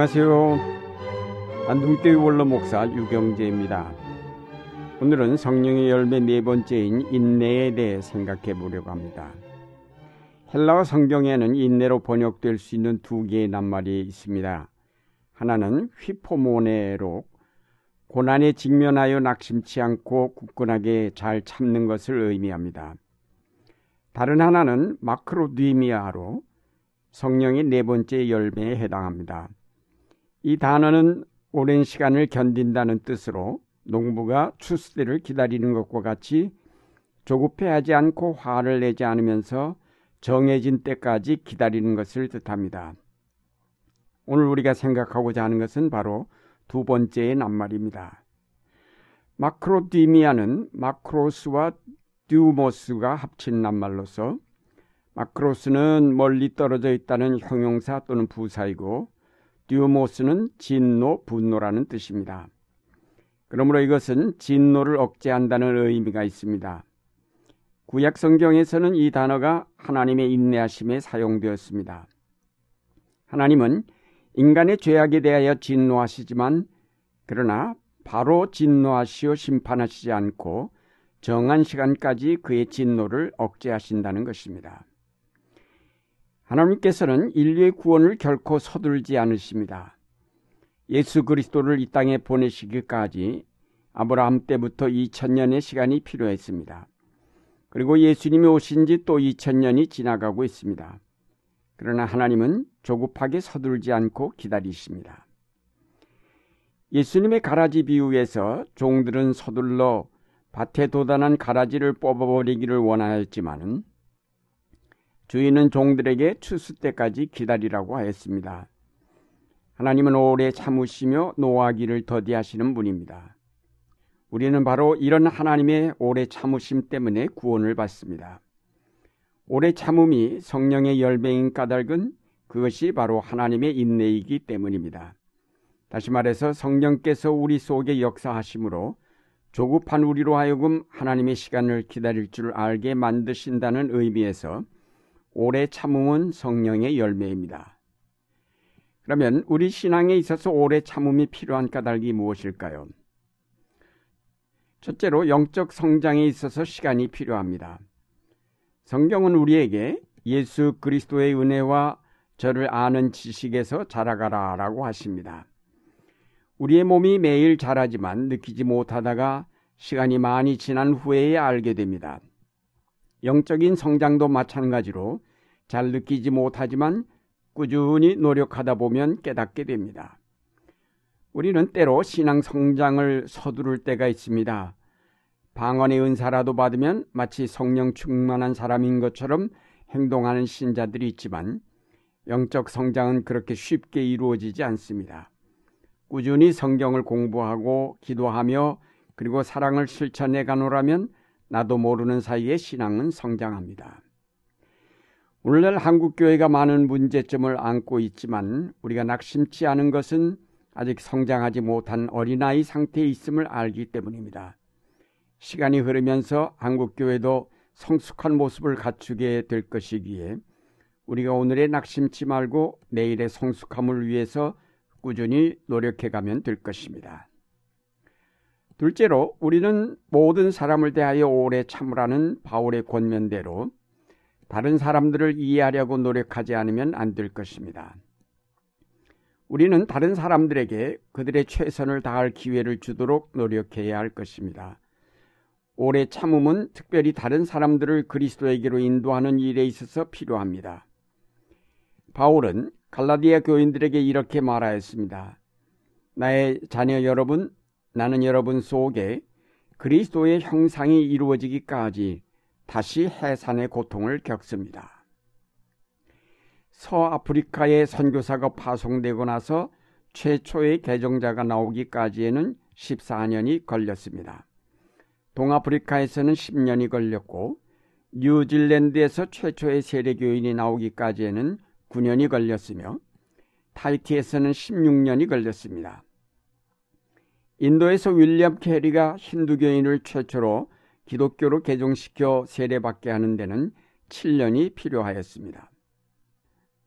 안녕하세요. 안동교회 원로 목사 유경재입니다. 오늘은 성령의 열매 네 번째인 인내에 대해 생각해 보려고 합니다. 헬라어 성경에는 인내로 번역될 수 있는 두 개의 낱말이 있습니다. 하나는 휘포모네로 고난에 직면하여 낙심치 않고 굳건하게 잘 참는 것을 의미합니다. 다른 하나는 마크로디미아로 성령의 네 번째 열매에 해당합니다. 이 단어는 오랜 시간을 견딘다는 뜻으로 농부가 추수때를 기다리는 것과 같이 조급해하지 않고 화를 내지 않으면서 정해진 때까지 기다리는 것을 뜻합니다. 오늘 우리가 생각하고자 하는 것은 바로 두 번째의 낱말입니다. 마크로디미아는 마크로스와 듀모스가 합친 낱말로서 마크로스는 멀리 떨어져 있다는 형용사 또는 부사이고 듀모스는 진노, 분노라는 뜻입니다. 그러므로 이것은 진노를 억제한다는 의미가 있습니다. 구약 성경에서는 이 단어가 하나님의 인내하심에 사용되었습니다. 하나님은 인간의 죄악에 대하여 진노하시지만 그러나 바로 진노하시어 심판하시지 않고 정한 시간까지 그의 진노를 억제하신다는 것입니다. 하나님께서는 인류의 구원을 결코 서둘지 않으십니다. 예수 그리스도를 이 땅에 보내시기까지 아브라함 때부터 2000년의 시간이 필요했습니다. 그리고 예수님이 오신 지 또 2000년이 지나가고 있습니다. 그러나 하나님은 조급하게 서둘지 않고 기다리십니다. 예수님의 가라지 비유에서 종들은 서둘러 밭에 도단한 가라지를 뽑아버리기를 원하였지만은 주인은 종들에게 추수 때까지 기다리라고 하였습니다. 하나님은 오래 참으시며 노하기를 더디하시는 분입니다. 우리는 바로 이런 하나님의 오래 참으심 때문에 구원을 받습니다. 오래 참음이 성령의 열매인 까닭은 그것이 바로 하나님의 인내이기 때문입니다. 다시 말해서 성령께서 우리 속에 역사하심으로 조급한 우리로 하여금 하나님의 시간을 기다릴 줄 알게 만드신다는 의미에서 오래 참음은 성령의 열매입니다. 그러면 우리 신앙에 있어서 오래 참음이 필요한 까닭이 무엇일까요? 첫째로 영적 성장에 있어서 시간이 필요합니다. 성경은 우리에게 예수 그리스도의 은혜와 저를 아는 지식에서 자라가라 라고 하십니다. 우리의 몸이 매일 자라지만 느끼지 못하다가 시간이 많이 지난 후에야 알게 됩니다. 영적인 성장도 마찬가지로 잘 느끼지 못하지만 꾸준히 노력하다 보면 깨닫게 됩니다. 우리는 때로 신앙 성장을 서두를 때가 있습니다. 방언의 은사라도 받으면 마치 성령 충만한 사람인 것처럼 행동하는 신자들이 있지만 영적 성장은 그렇게 쉽게 이루어지지 않습니다. 꾸준히 성경을 공부하고 기도하며 그리고 사랑을 실천해 가노라면 나도 모르는 사이에 신앙은 성장합니다. 오늘날 한국교회가 많은 문제점을 안고 있지만 우리가 낙심치 않은 것은 아직 성장하지 못한 어린아이 상태에 있음을 알기 때문입니다. 시간이 흐르면서 한국교회도 성숙한 모습을 갖추게 될 것이기에 우리가 오늘의 낙심치 말고 내일의 성숙함을 위해서 꾸준히 노력해 가면 될 것입니다. 둘째로 우리는 모든 사람을 대하여 오래 참으라는 바울의 권면대로 다른 사람들을 이해하려고 노력하지 않으면 안 될 것입니다. 우리는 다른 사람들에게 그들의 최선을 다할 기회를 주도록 노력해야 할 것입니다. 오래 참음은 특별히 다른 사람들을 그리스도에게로 인도하는 일에 있어서 필요합니다. 바울은 갈라디아 교인들에게 이렇게 말하였습니다. 나의 자녀 여러분, 나는 여러분 속에 그리스도의 형상이 이루어지기까지 다시 해산의 고통을 겪습니다. 서아프리카의 선교사가 파송되고 나서 최초의 개정자가 나오기까지에는 14년이 걸렸습니다. 동아프리카에서는 10년이 걸렸고 뉴질랜드에서 최초의 세례교인이 나오기까지에는 9년이 걸렸으며 타이티에서는 16년이 걸렸습니다. 인도에서 윌리엄 캐리가 힌두교인을 최초로 기독교로 개종시켜 세례받게 하는 데는 7년이 필요하였습니다.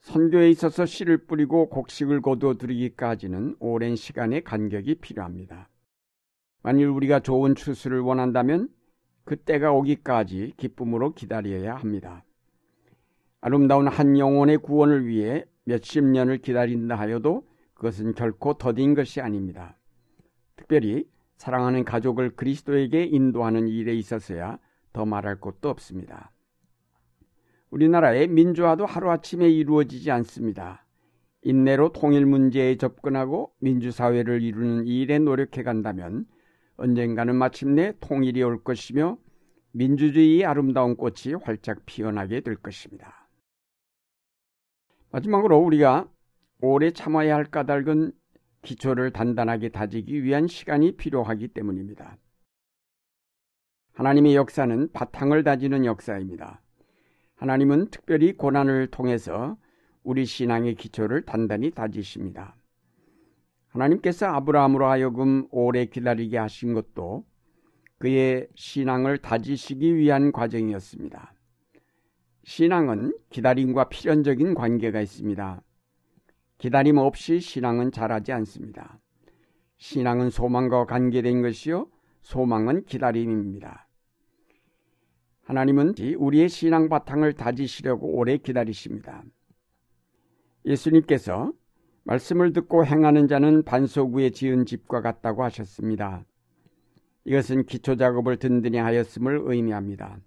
선교에 있어서 씨를 뿌리고 곡식을 거두어 들이기까지는 오랜 시간의 간격이 필요합니다. 만일 우리가 좋은 추수를 원한다면 그때가 오기까지 기쁨으로 기다려야 합니다. 아름다운 한 영혼의 구원을 위해 몇십 년을 기다린다 하여도 그것은 결코 더딘 것이 아닙니다. 특별히 사랑하는 가족을 그리스도에게 인도하는 일에 있어서야 더 말할 것도 없습니다. 우리나라의 민주화도 하루아침에 이루어지지 않습니다. 인내로 통일 문제에 접근하고 민주사회를 이루는 일에 노력해 간다면 언젠가는 마침내 통일이 올 것이며 민주주의의 아름다운 꽃이 활짝 피어나게 될 것입니다. 마지막으로 우리가 오래 참아야 할 까닭은 기초를 단단하게 다지기 위한 시간이 필요하기 때문입니다. 하나님의 역사는 바탕을 다지는 역사입니다. 하나님은 특별히 고난을 통해서 우리 신앙의 기초를 단단히 다지십니다. 하나님께서 아브라함으로 하여금 오래 기다리게 하신 것도 그의 신앙을 다지시기 위한 과정이었습니다. 신앙은 기다림과 필연적인 관계가 있습니다. 기다림 없이 신앙은 자라지 않습니다. 신앙은 소망과 관계된 것이요, 소망은 기다림입니다. 하나님은 우리의 신앙 바탕을 다지시려고 오래 기다리십니다. 예수님께서 말씀을 듣고 행하는 자는 반석 위에 지은 집과 같다고 하셨습니다. 이것은 기초 작업을 든든히 하였음을 의미합니다.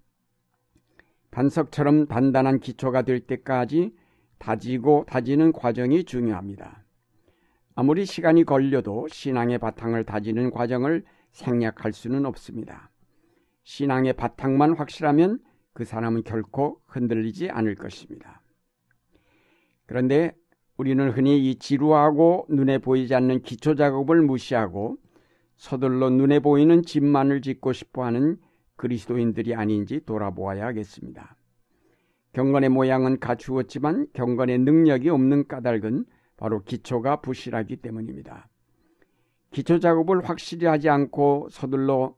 반석처럼 단단한 기초가 될 때까지 다지고 다지는 과정이 중요합니다. 아무리 시간이 걸려도 신앙의 바탕을 다지는 과정을 생략할 수는 없습니다. 신앙의 바탕만 확실하면 그 사람은 결코 흔들리지 않을 것입니다. 그런데 우리는 흔히 이 지루하고 눈에 보이지 않는 기초 작업을 무시하고 서둘러 눈에 보이는 집만을 짓고 싶어 하는 그리스도인들이 아닌지 돌아보아야 하겠습니다. 경건의 모양은 갖추었지만 경건의 능력이 없는 까닭은 바로 기초가 부실하기 때문입니다. 기초 작업을 확실히 하지 않고 서둘러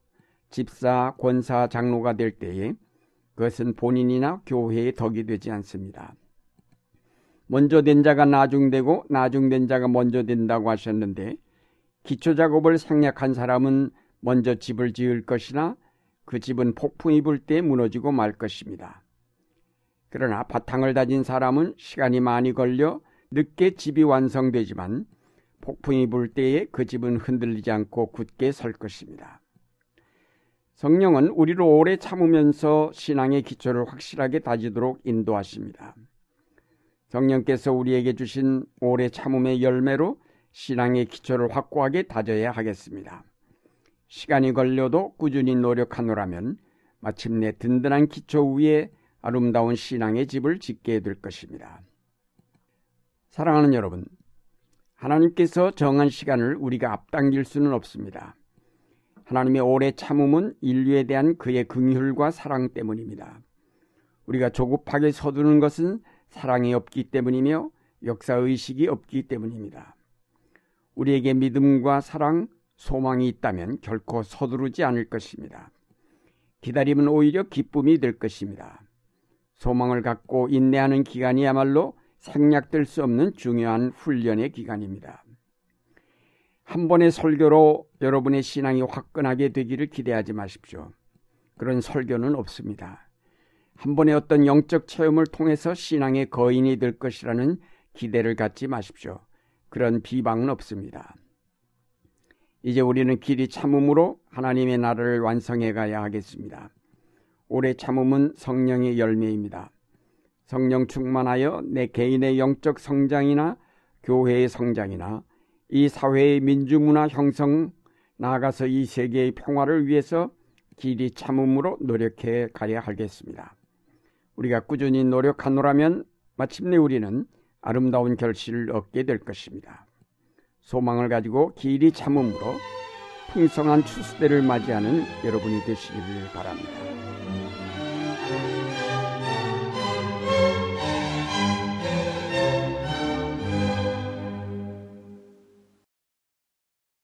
집사, 권사, 장로가 될 때에 그것은 본인이나 교회의 덕이 되지 않습니다. 먼저 된 자가 나중되고 나중된 자가 먼저 된다고 하셨는데 기초 작업을 생략한 사람은 먼저 집을 지을 것이나 그 집은 폭풍이 불 때 무너지고 말 것입니다. 그러나 바탕을 다진 사람은 시간이 많이 걸려 늦게 집이 완성되지만 폭풍이 불 때에 그 집은 흔들리지 않고 굳게 설 것입니다. 성령은 우리를 오래 참으면서 신앙의 기초를 확실하게 다지도록 인도하십니다. 성령께서 우리에게 주신 오래 참음의 열매로 신앙의 기초를 확고하게 다져야 하겠습니다. 시간이 걸려도 꾸준히 노력하노라면 마침내 든든한 기초 위에 아름다운 신앙의 집을 짓게 될 것입니다. 사랑하는 여러분, 하나님께서 정한 시간을 우리가 앞당길 수는 없습니다. 하나님의 오래 참음은 인류에 대한 그의 긍휼과 사랑 때문입니다. 우리가 조급하게 서두르는 것은 사랑이 없기 때문이며 역사 의식이 없기 때문입니다. 우리에게 믿음과 사랑, 소망이 있다면 결코 서두르지 않을 것입니다. 기다림은 오히려 기쁨이 될 것입니다. 소망을 갖고 인내하는 기간이야말로 생략될 수 없는 중요한 훈련의 기간입니다. 한 번의 설교로 여러분의 신앙이 화끈하게 되기를 기대하지 마십시오. 그런 설교는 없습니다. 한 번의 어떤 영적 체험을 통해서 신앙의 거인이 될 것이라는 기대를 갖지 마십시오. 그런 비방은 없습니다. 이제 우리는 길이 참음으로 하나님의 나라를 완성해 가야 하겠습니다. 오래 참음은 성령의 열매입니다. 성령 충만하여 내 개인의 영적 성장이나 교회의 성장이나 이 사회의 민주문화 형성 나아가서 이 세계의 평화를 위해서 길이 참음으로 노력해 가야 하겠습니다. 우리가 꾸준히 노력하노라면 마침내 우리는 아름다운 결실을 얻게 될 것입니다. 소망을 가지고 길이 참음으로 풍성한 추수대를 맞이하는 여러분이 되시기를 바랍니다.